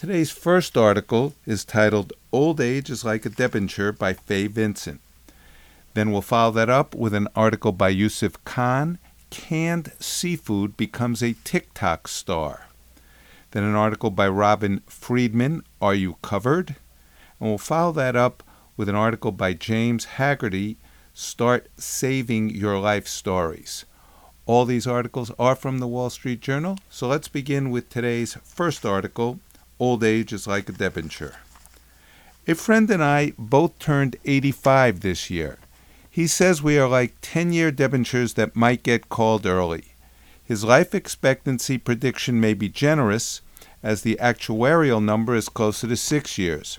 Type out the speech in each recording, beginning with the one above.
Today's first article is titled Old Age is Like a Debenture by Fay Vincent. Then we'll follow that up with an article by Yusuf Khan Canned Seafood Becomes a TikTok Star. Then an article by Robin Friedman Are You Covered? And we'll follow that up with an article by James Hagerty Start Saving Your Life Stories. All these articles are from the Wall Street Journal, so let's begin with today's first article Old age is like a debenture. A friend and I both turned 85 this year. He says we are like 10 year debentures that might get called early. His life expectancy prediction may be generous, as the actuarial number is closer to six years.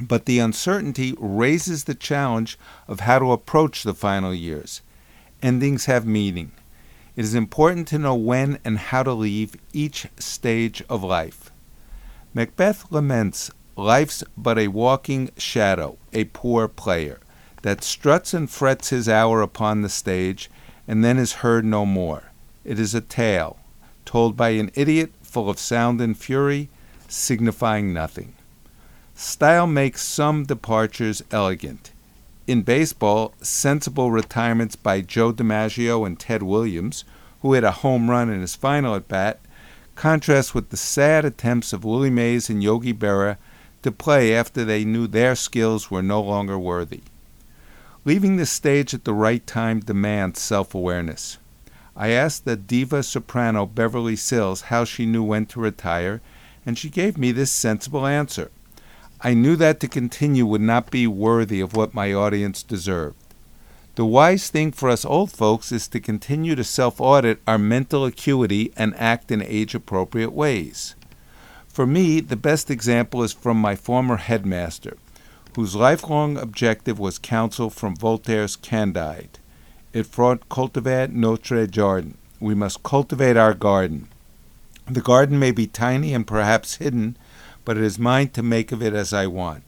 But the uncertainty raises the challenge of how to approach the final years. Endings have meaning. It is important to know when and how to leave each stage of life. Macbeth laments life's but a walking shadow, a poor player, that struts and frets his hour upon the stage, and then is heard no more. It is a tale, told by an idiot full of sound and fury, signifying nothing. Style makes some departures elegant. In baseball, sensible retirements by Joe DiMaggio and Ted Williams, who hit a home run in his final at bat, contrasts with the sad attempts of Willie Mays and Yogi Berra to play after they knew their skills were no longer worthy. Leaving the stage at the right time demands self awareness. I asked the diva soprano Beverly Sills how she knew when to retire, and she gave me this sensible answer. I knew that to continue would not be worthy of what my audience deserved. The wise thing for us old folks is to continue to self audit our mental acuity and act in age appropriate ways. For me, the best example is from my former headmaster, whose lifelong objective was counsel from Voltaire's Candide. It faut cultiver notre jardin. We must cultivate our garden. The garden may be tiny and perhaps hidden, but it is mine to make of it as I want.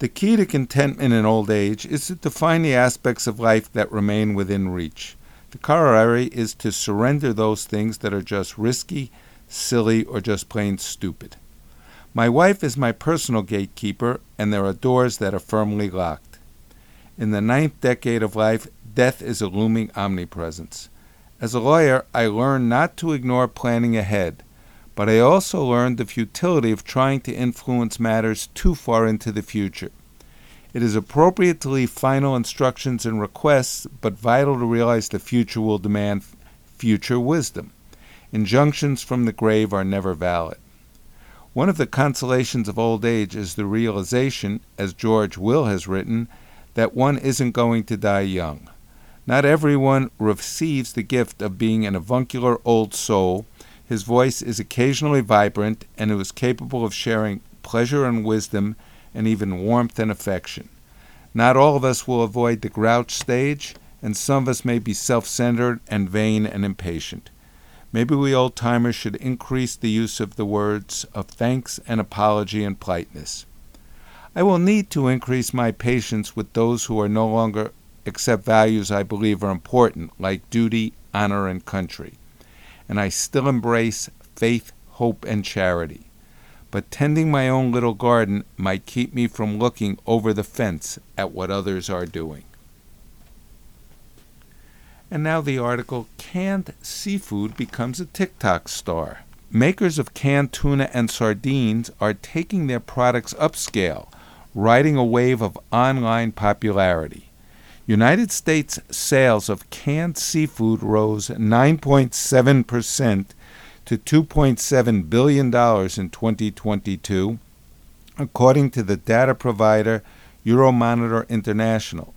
The key to contentment in old age is to define the aspects of life that remain within reach. The corollary is to surrender those things that are just risky, silly, or just plain stupid. My wife is my personal gatekeeper, and there are doors that are firmly locked. In the ninth decade of life, death is a looming omnipresence. As a lawyer, I learned not to ignore planning ahead but I also learned the futility of trying to influence matters too far into the future. It is appropriate to leave final instructions and requests, but vital to realize the future will demand future wisdom. Injunctions from the grave are never valid. One of the consolations of old age is the realization, as George Will has written, that one isn't going to die young. Not everyone receives the gift of being an avuncular old soul his voice is occasionally vibrant, and it was capable of sharing pleasure and wisdom, and even warmth and affection. Not all of us will avoid the grouch stage, and some of us may be self centered and vain and impatient. Maybe we old timers should increase the use of the words of thanks and apology and politeness. I will need to increase my patience with those who are no longer accept values I believe are important, like duty, honor, and country and I still embrace faith, hope, and charity. But tending my own little garden might keep me from looking over the fence at what others are doing. And now the article Canned Seafood Becomes a TikTok Star. Makers of canned tuna and sardines are taking their products upscale, riding a wave of online popularity. United States sales of canned seafood rose 9.7% to $2.7 billion in 2022, according to the data provider Euromonitor International,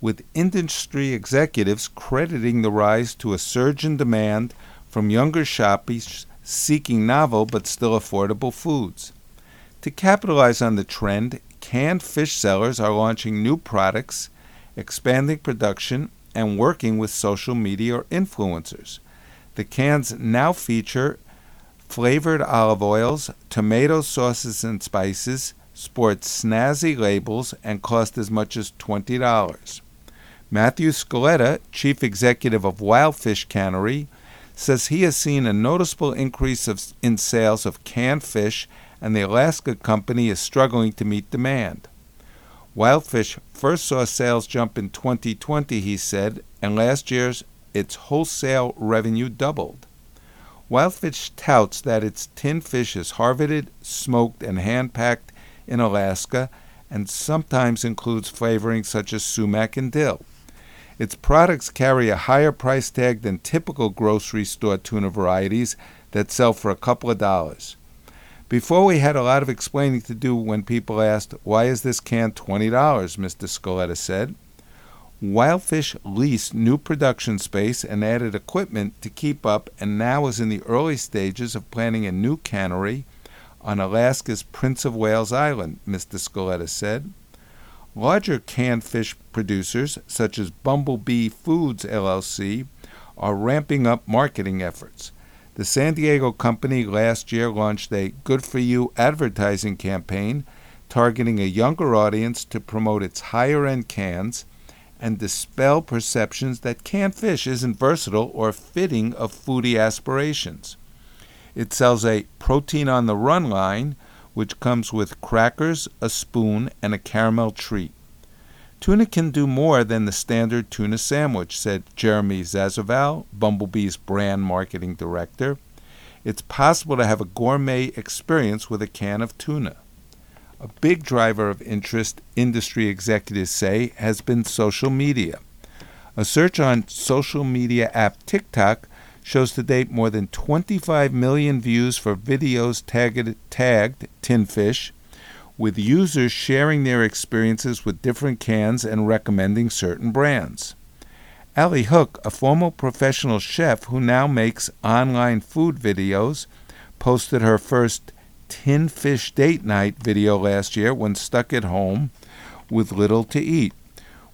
with industry executives crediting the rise to a surge in demand from younger shoppers seeking novel but still affordable foods. To capitalize on the trend, canned fish sellers are launching new products, expanding production, and working with social media influencers. The cans now feature flavored olive oils, tomato sauces and spices, sport snazzy labels, and cost as much as $20. Matthew Scaletta, chief executive of Wildfish Cannery, says he has seen a noticeable increase of, in sales of canned fish, and the Alaska company is struggling to meet demand. Wildfish first saw sales jump in 2020, he said, and last year's its wholesale revenue doubled. Wildfish touts that its tinned fish is harvested, smoked, and hand packed in Alaska, and sometimes includes flavorings such as sumac and dill. Its products carry a higher price tag than typical grocery store tuna varieties that sell for a couple of dollars. Before we had a lot of explaining to do when people asked, Why is this can $20? Mr. Scaletta said. Wildfish leased new production space and added equipment to keep up, and now is in the early stages of planning a new cannery on Alaska's Prince of Wales Island, Mr. Scaletta said. Larger canned fish producers, such as Bumblebee Foods LLC, are ramping up marketing efforts. The San Diego company last year launched a Good For You advertising campaign targeting a younger audience to promote its higher end cans and dispel perceptions that canned fish isn't versatile or fitting of foodie aspirations. It sells a protein on the run line, which comes with crackers, a spoon, and a caramel treat. Tuna can do more than the standard tuna sandwich, said Jeremy Zazoval, Bumblebee's brand marketing director. It's possible to have a gourmet experience with a can of tuna. A big driver of interest, industry executives say, has been social media. A search on social media app TikTok shows to date more than 25 million views for videos tagged, tagged tin fish, with users sharing their experiences with different cans and recommending certain brands. Ali Hook, a former professional chef who now makes online food videos, posted her first tin fish date night video last year when stuck at home with little to eat.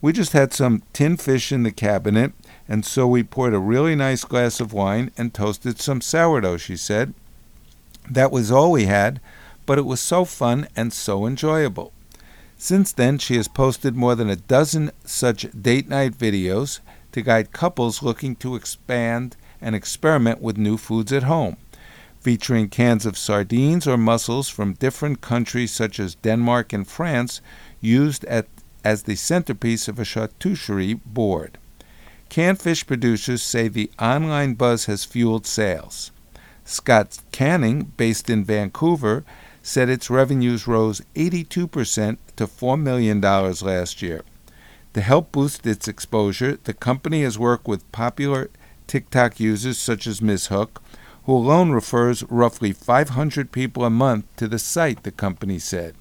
We just had some tin fish in the cabinet and so we poured a really nice glass of wine and toasted some sourdough, she said. That was all we had, but it was so fun and so enjoyable. Since then, she has posted more than a dozen such date night videos to guide couples looking to expand and experiment with new foods at home, featuring cans of sardines or mussels from different countries such as Denmark and France used at, as the centerpiece of a charcuterie board. Canned fish producers say the online buzz has fueled sales. Scout Canning, based in Vancouver, said its revenues rose 82% to $4 million last year. To help boost its exposure, the company has worked with popular TikTok users such as Ms. Hook, who alone refers roughly 500 people a month to the site, the company said.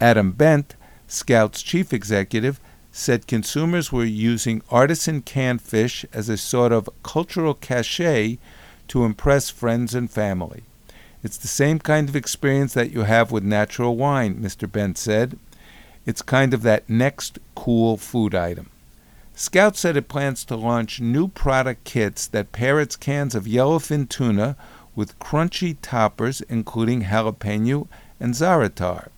Adam Bent, Scout's chief executive, said consumers were using artisan canned fish as a sort of cultural cachet to impress friends and family. It's the same kind of experience that you have with natural wine, Mr. Bent said. It's kind of that next cool food item. Scout said it plans to launch new product kits that pair its cans of yellowfin tuna with crunchy toppers, including jalapeno and za'atar.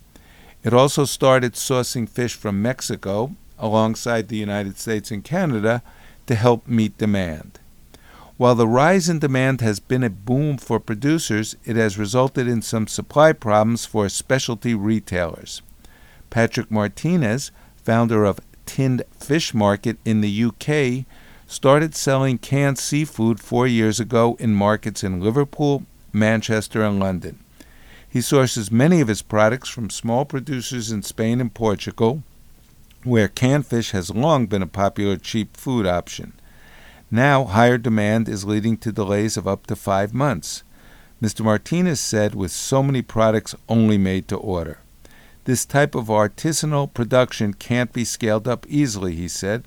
It also started sourcing fish from Mexico alongside the United States and Canada to help meet demand. While the rise in demand has been a boom for producers, it has resulted in some supply problems for specialty retailers. Patrick Martinez, founder of Tinned Fish Market in the UK, started selling canned seafood four years ago in markets in Liverpool, Manchester, and London. He sources many of his products from small producers in Spain and Portugal, where canned fish has long been a popular cheap food option. Now, higher demand is leading to delays of up to five months. Mr. Martinez said, with so many products only made to order. This type of artisanal production can't be scaled up easily, he said.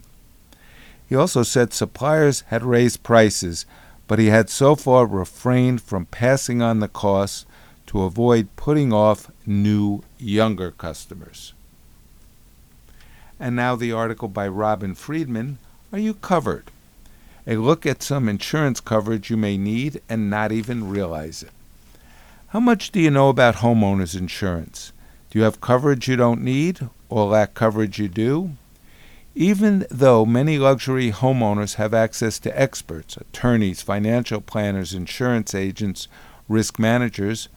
He also said suppliers had raised prices, but he had so far refrained from passing on the costs to avoid putting off new, younger customers. And now the article by Robin Friedman Are You Covered? A look at some insurance coverage you may need and not even realize it. How much do you know about homeowners insurance? Do you have coverage you don't need or lack coverage you do? Even though many luxury homeowners have access to experts, attorneys, financial planners, insurance agents, risk managers,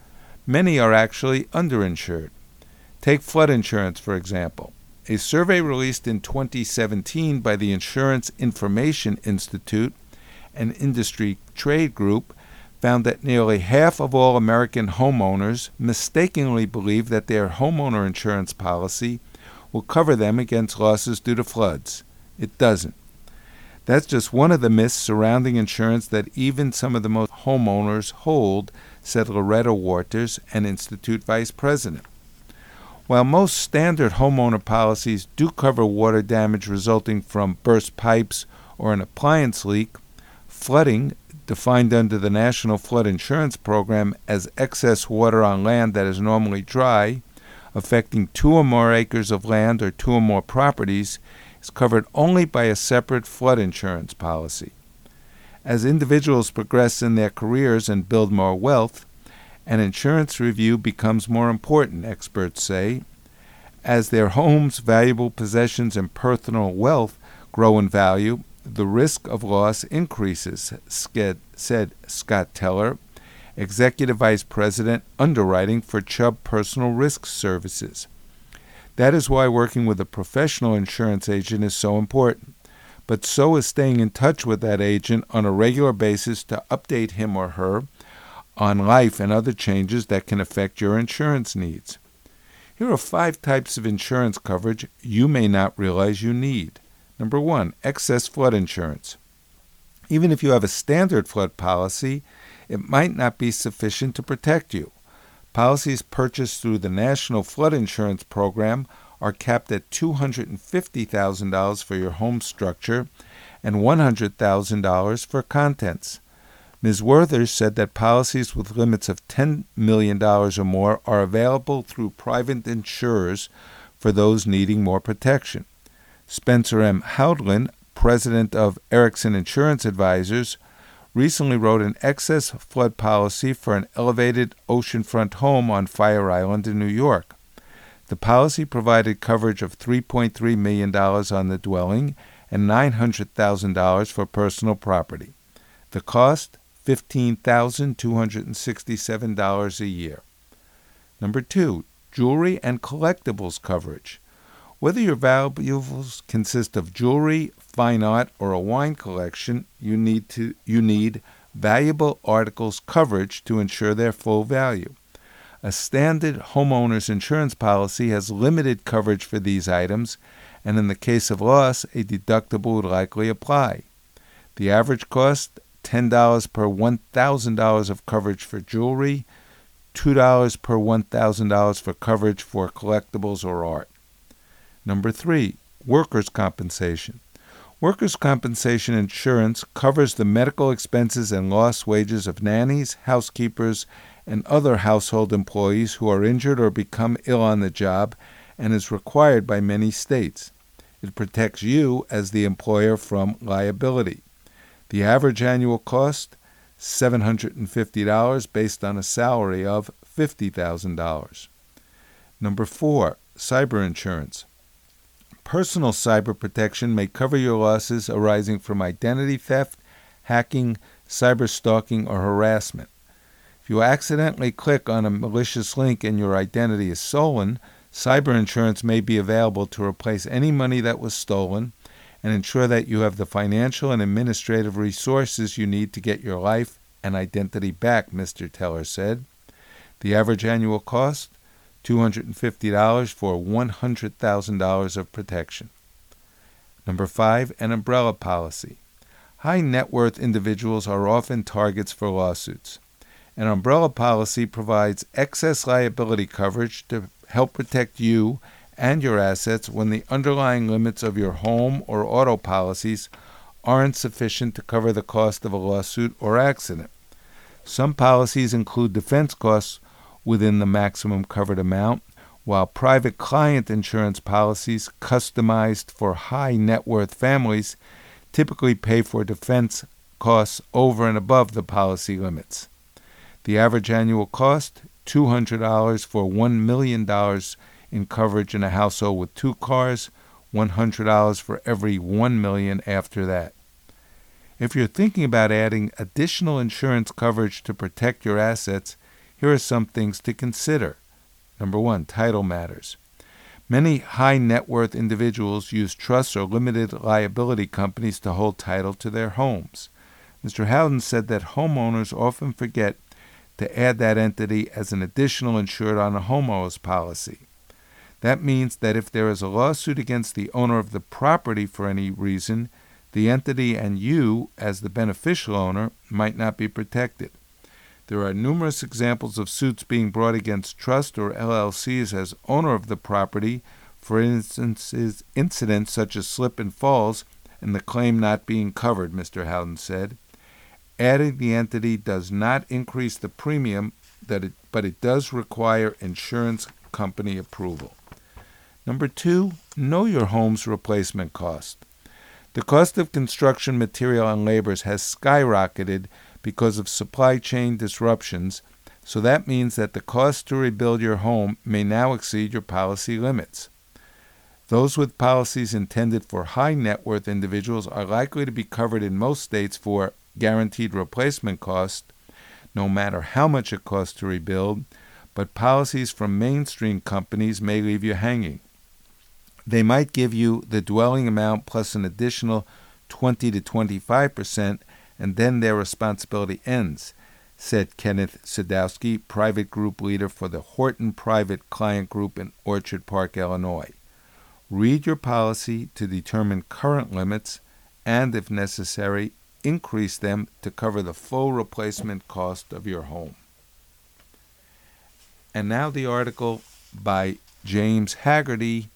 many are actually underinsured. Take flood insurance, for example. A survey released in 2017 by the Insurance Information Institute, an industry trade group, found that nearly half of all American homeowners mistakenly believe that their homeowner insurance policy will cover them against losses due to floods. It doesn't. That's just one of the myths surrounding insurance that even some of the most homeowners hold, said Loretta Worters, an Institute vice president. While most standard homeowner policies do cover water damage resulting from burst pipes or an appliance leak, flooding, defined under the National Flood Insurance Program as excess water on land that is normally dry, affecting two or more acres of land or two or more properties is covered only by a separate flood insurance policy. As individuals progress in their careers and build more wealth, an insurance review becomes more important, experts say. As their homes, valuable possessions, and personal wealth grow in value, the risk of loss increases, said Scott Teller, Executive Vice President, Underwriting for Chubb Personal Risk Services. That is why working with a professional insurance agent is so important. But so is staying in touch with that agent on a regular basis to update him or her on life and other changes that can affect your insurance needs. Here are five types of insurance coverage you may not realize you need. Number one, excess flood insurance. Even if you have a standard flood policy, it might not be sufficient to protect you. Policies purchased through the National Flood Insurance Program are capped at $250,000 for your home structure and $100,000 for contents. Ms. Worters said that policies with limits of $10 million or more are available through private insurers for those needing more protection. Spencer M. Houldin, president of Ericson Insurance Advisors, recently wrote an excess flood policy for an elevated oceanfront home on Fire Island in New York. The policy provided coverage of $3.3 million on the dwelling and $900,000 for personal property. The cost $15,267 a year. Number two, jewelry and collectibles coverage. Whether your valuables consist of jewelry, fine art, or a wine collection, you need to you need valuable articles coverage to ensure their full value. A standard homeowner's insurance policy has limited coverage for these items, and in the case of loss, a deductible would likely apply. The average cost $10 per $1,000 of coverage for jewelry, $2 per $1,000 for coverage for collectibles or art. Number three, workers' compensation. Workers' compensation insurance covers the medical expenses and lost wages of nannies, housekeepers, and other household employees who are injured or become ill on the job and is required by many states. It protects you as the employer from liability. The average annual cost $750 based on a salary of $50,000. Number 4, cyber insurance. Personal cyber protection may cover your losses arising from identity theft, hacking, cyber stalking, or harassment. If you accidentally click on a malicious link and your identity is stolen, cyber insurance may be available to replace any money that was stolen and ensure that you have the financial and administrative resources you need to get your life and identity back, Mr. Teller said. The average annual cost $250 for $100,000 of protection. Number five, an umbrella policy. High net worth individuals are often targets for lawsuits. An umbrella policy provides excess liability coverage to help protect you and your assets when the underlying limits of your home or auto policies aren't sufficient to cover the cost of a lawsuit or accident. Some policies include defense costs within the maximum covered amount, while private client insurance policies customized for high net worth families typically pay for defense costs over and above the policy limits. The average annual cost $200 for $1 million in coverage in a household with two cars, $100 for every 1 million after that. If you're thinking about adding additional insurance coverage to protect your assets, here are some things to consider. Number 1, title matters. Many high net worth individuals use trusts or limited liability companies to hold title to their homes. Mr. Houldin said that homeowners often forget to add that entity as an additional insured on a homeowner's policy. That means that if there is a lawsuit against the owner of the property for any reason, the entity and you, as the beneficial owner, might not be protected. There are numerous examples of suits being brought against trust or LLCs as owner of the property for instances, incidents such as slip and falls and the claim not being covered, Mr. Houldin said. Adding the entity does not increase the premium, that it, but it does require insurance company approval. Number two, know your home's replacement cost. The cost of construction material and labors has skyrocketed because of supply chain disruptions, so that means that the cost to rebuild your home may now exceed your policy limits. Those with policies intended for high net worth individuals are likely to be covered in most states for guaranteed replacement cost, no matter how much it costs to rebuild, but policies from mainstream companies may leave you hanging. They might give you the dwelling amount plus an additional 20 to 25 percent, and then their responsibility ends, said Kenneth Sadowski, private group leader for the Horton Private Client Group in Orchard Park, Illinois. Read your policy to determine current limits and, if necessary, increase them to cover the full replacement cost of your home. And now the article by James Hagerty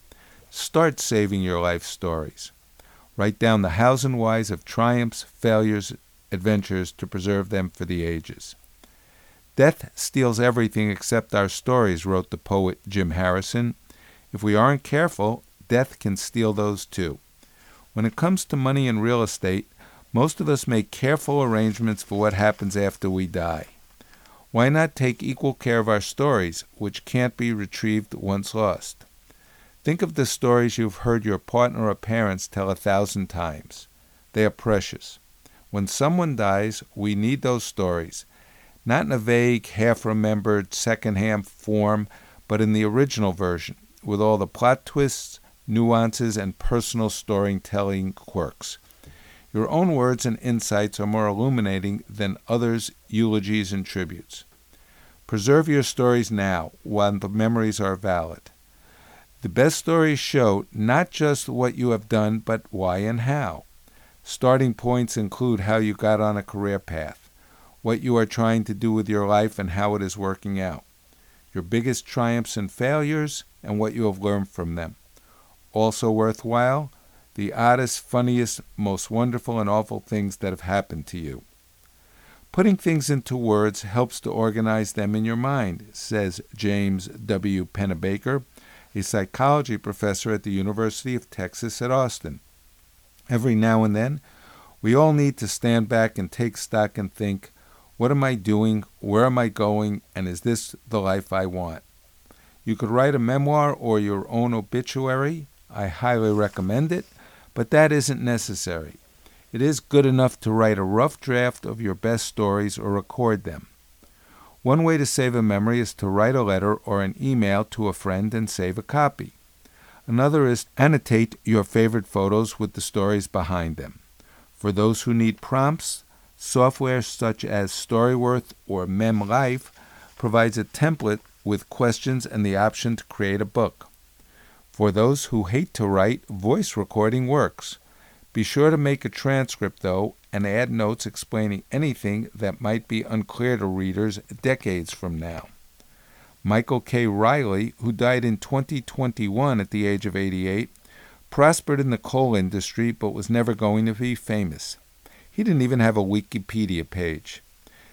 Start saving your life stories. Write down the hows and whys of triumphs, failures, adventures to preserve them for the ages. Death steals everything except our stories, wrote the poet Jim Harrison. If we aren't careful, death can steal those too. When it comes to money and real estate, most of us make careful arrangements for what happens after we die. Why not take equal care of our stories, which can't be retrieved once lost? Think of the stories you've heard your partner or parents tell a thousand times. They are precious. When someone dies, we need those stories, not in a vague, half remembered, second hand form, but in the original version, with all the plot twists, nuances, and personal storytelling quirks. Your own words and insights are more illuminating than others' eulogies and tributes. Preserve your stories now while the memories are valid. The best stories show not just what you have done, but why and how. Starting points include how you got on a career path, what you are trying to do with your life, and how it is working out, your biggest triumphs and failures, and what you have learned from them. Also worthwhile, the oddest, funniest, most wonderful, and awful things that have happened to you. Putting things into words helps to organize them in your mind, says James W. Pennebaker, a psychology professor at the University of Texas at Austin. Every now and then, we all need to stand back and take stock and think, what am I doing? Where am I going? And is this the life I want? You could write a memoir or your own obituary. I highly recommend it but that isn't necessary. It is good enough to write a rough draft of your best stories or record them. One way to save a memory is to write a letter or an email to a friend and save a copy. Another is annotate your favorite photos with the stories behind them. For those who need prompts, software such as Storyworth or MemLife provides a template with questions and the option to create a book. For those who hate to write, voice recording works. Be sure to make a transcript, though, and add notes explaining anything that might be unclear to readers decades from now. Michael K. Riley, who died in 2021 at the age of 88, prospered in the coal industry but was never going to be famous. He didn't even have a Wikipedia page.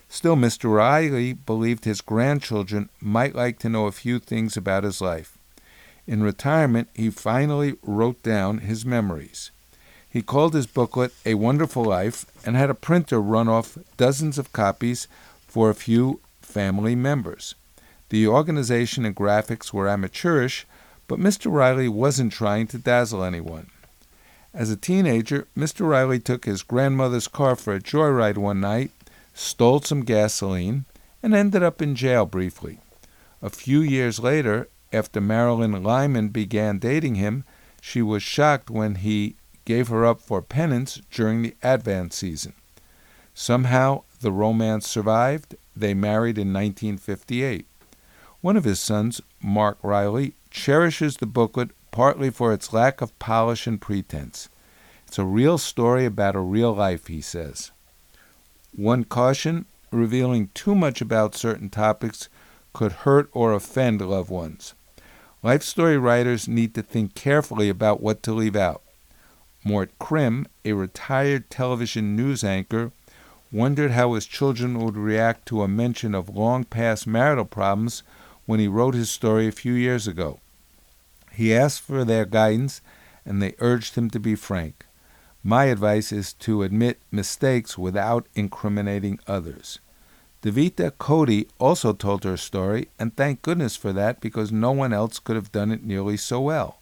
Still, Mr. Riley believed his grandchildren might like to know a few things about his life. In retirement, he finally wrote down his memories. He called his booklet A Wonderful Life and had a printer run off dozens of copies for a few family members. The organization and graphics were amateurish, but Mr. Riley wasn't trying to dazzle anyone. As a teenager, Mr. Riley took his grandmother's car for a joyride one night, stole some gasoline, and ended up in jail briefly. A few years later, after Marilyn Lyman began dating him, she was shocked when he gave her up for penance during the Advent season. Somehow, the romance survived. They married in 1958. One of his sons, Mark Riley, cherishes the booklet partly for its lack of polish and pretense. It's a real story about a real life, he says. One caution revealing too much about certain topics could hurt or offend loved ones. Life story writers need to think carefully about what to leave out. Mort Krim, a retired television news anchor, wondered how his children would react to a mention of long past marital problems when he wrote his story a few years ago. He asked for their guidance, and they urged him to be frank. My advice is to admit mistakes without incriminating others. Davida Coady also told her story, and thank goodness for that because no one else could have done it nearly so well.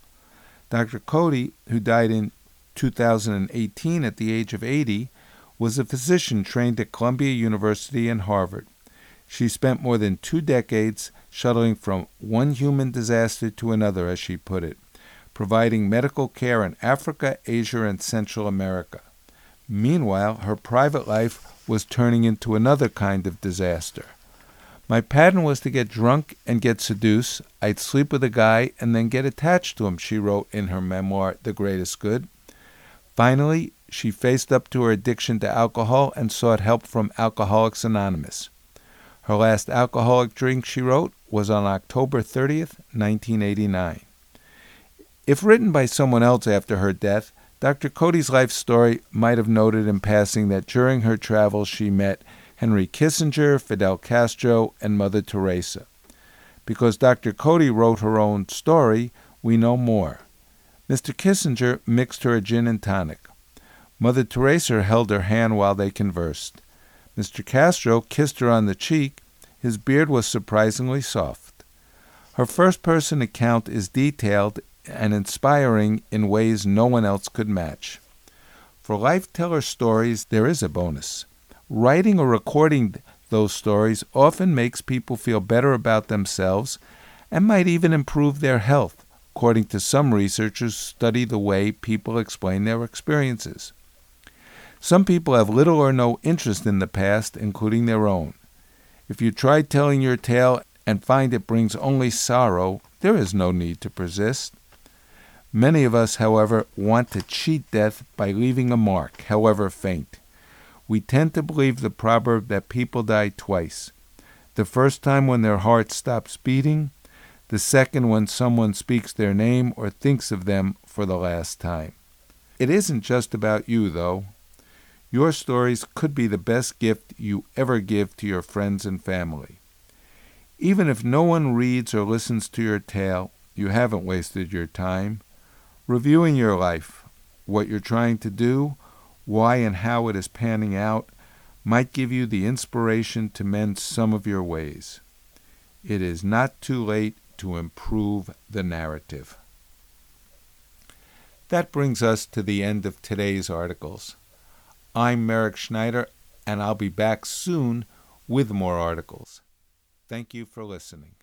Dr. Coady, who died in 2018 at the age of 80, was a physician trained at Columbia University and Harvard. She spent more than two decades shuttling from one human disaster to another, as she put it, providing medical care in Africa, Asia, and Central America. Meanwhile, her private life was turning into another kind of disaster. My pattern was to get drunk and get seduced. I'd sleep with a guy and then get attached to him, she wrote in her memoir, The Greatest Good. Finally, she faced up to her addiction to alcohol and sought help from Alcoholics Anonymous. Her last alcoholic drink, she wrote, was on October 30th, 1989. If written by someone else after her death, Dr. Coady's life story might have noted in passing that during her travels she met Henry Kissinger, Fidel Castro, and Mother Teresa. Because Dr. Coady wrote her own story, we know more. Mr. Kissinger mixed her a gin and tonic. Mother Teresa held her hand while they conversed. Mr. Castro kissed her on the cheek. His beard was surprisingly soft. Her first person account is detailed and inspiring in ways no one else could match. For life teller stories, there is a bonus. Writing or recording those stories often makes people feel better about themselves and might even improve their health, according to some researchers study the way people explain their experiences. Some people have little or no interest in the past, including their own. If you try telling your tale and find it brings only sorrow, there is no need to persist. Many of us, however, want to cheat death by leaving a mark, however faint. We tend to believe the proverb that people die twice the first time when their heart stops beating, the second when someone speaks their name or thinks of them for the last time. It isn't just about you, though. Your stories could be the best gift you ever give to your friends and family. Even if no one reads or listens to your tale, you haven't wasted your time. Reviewing your life, what you're trying to do, why and how it is panning out, might give you the inspiration to mend some of your ways. It is not too late to improve the narrative. That brings us to the end of today's articles. I'm Merrick Schneider, and I'll be back soon with more articles. Thank you for listening.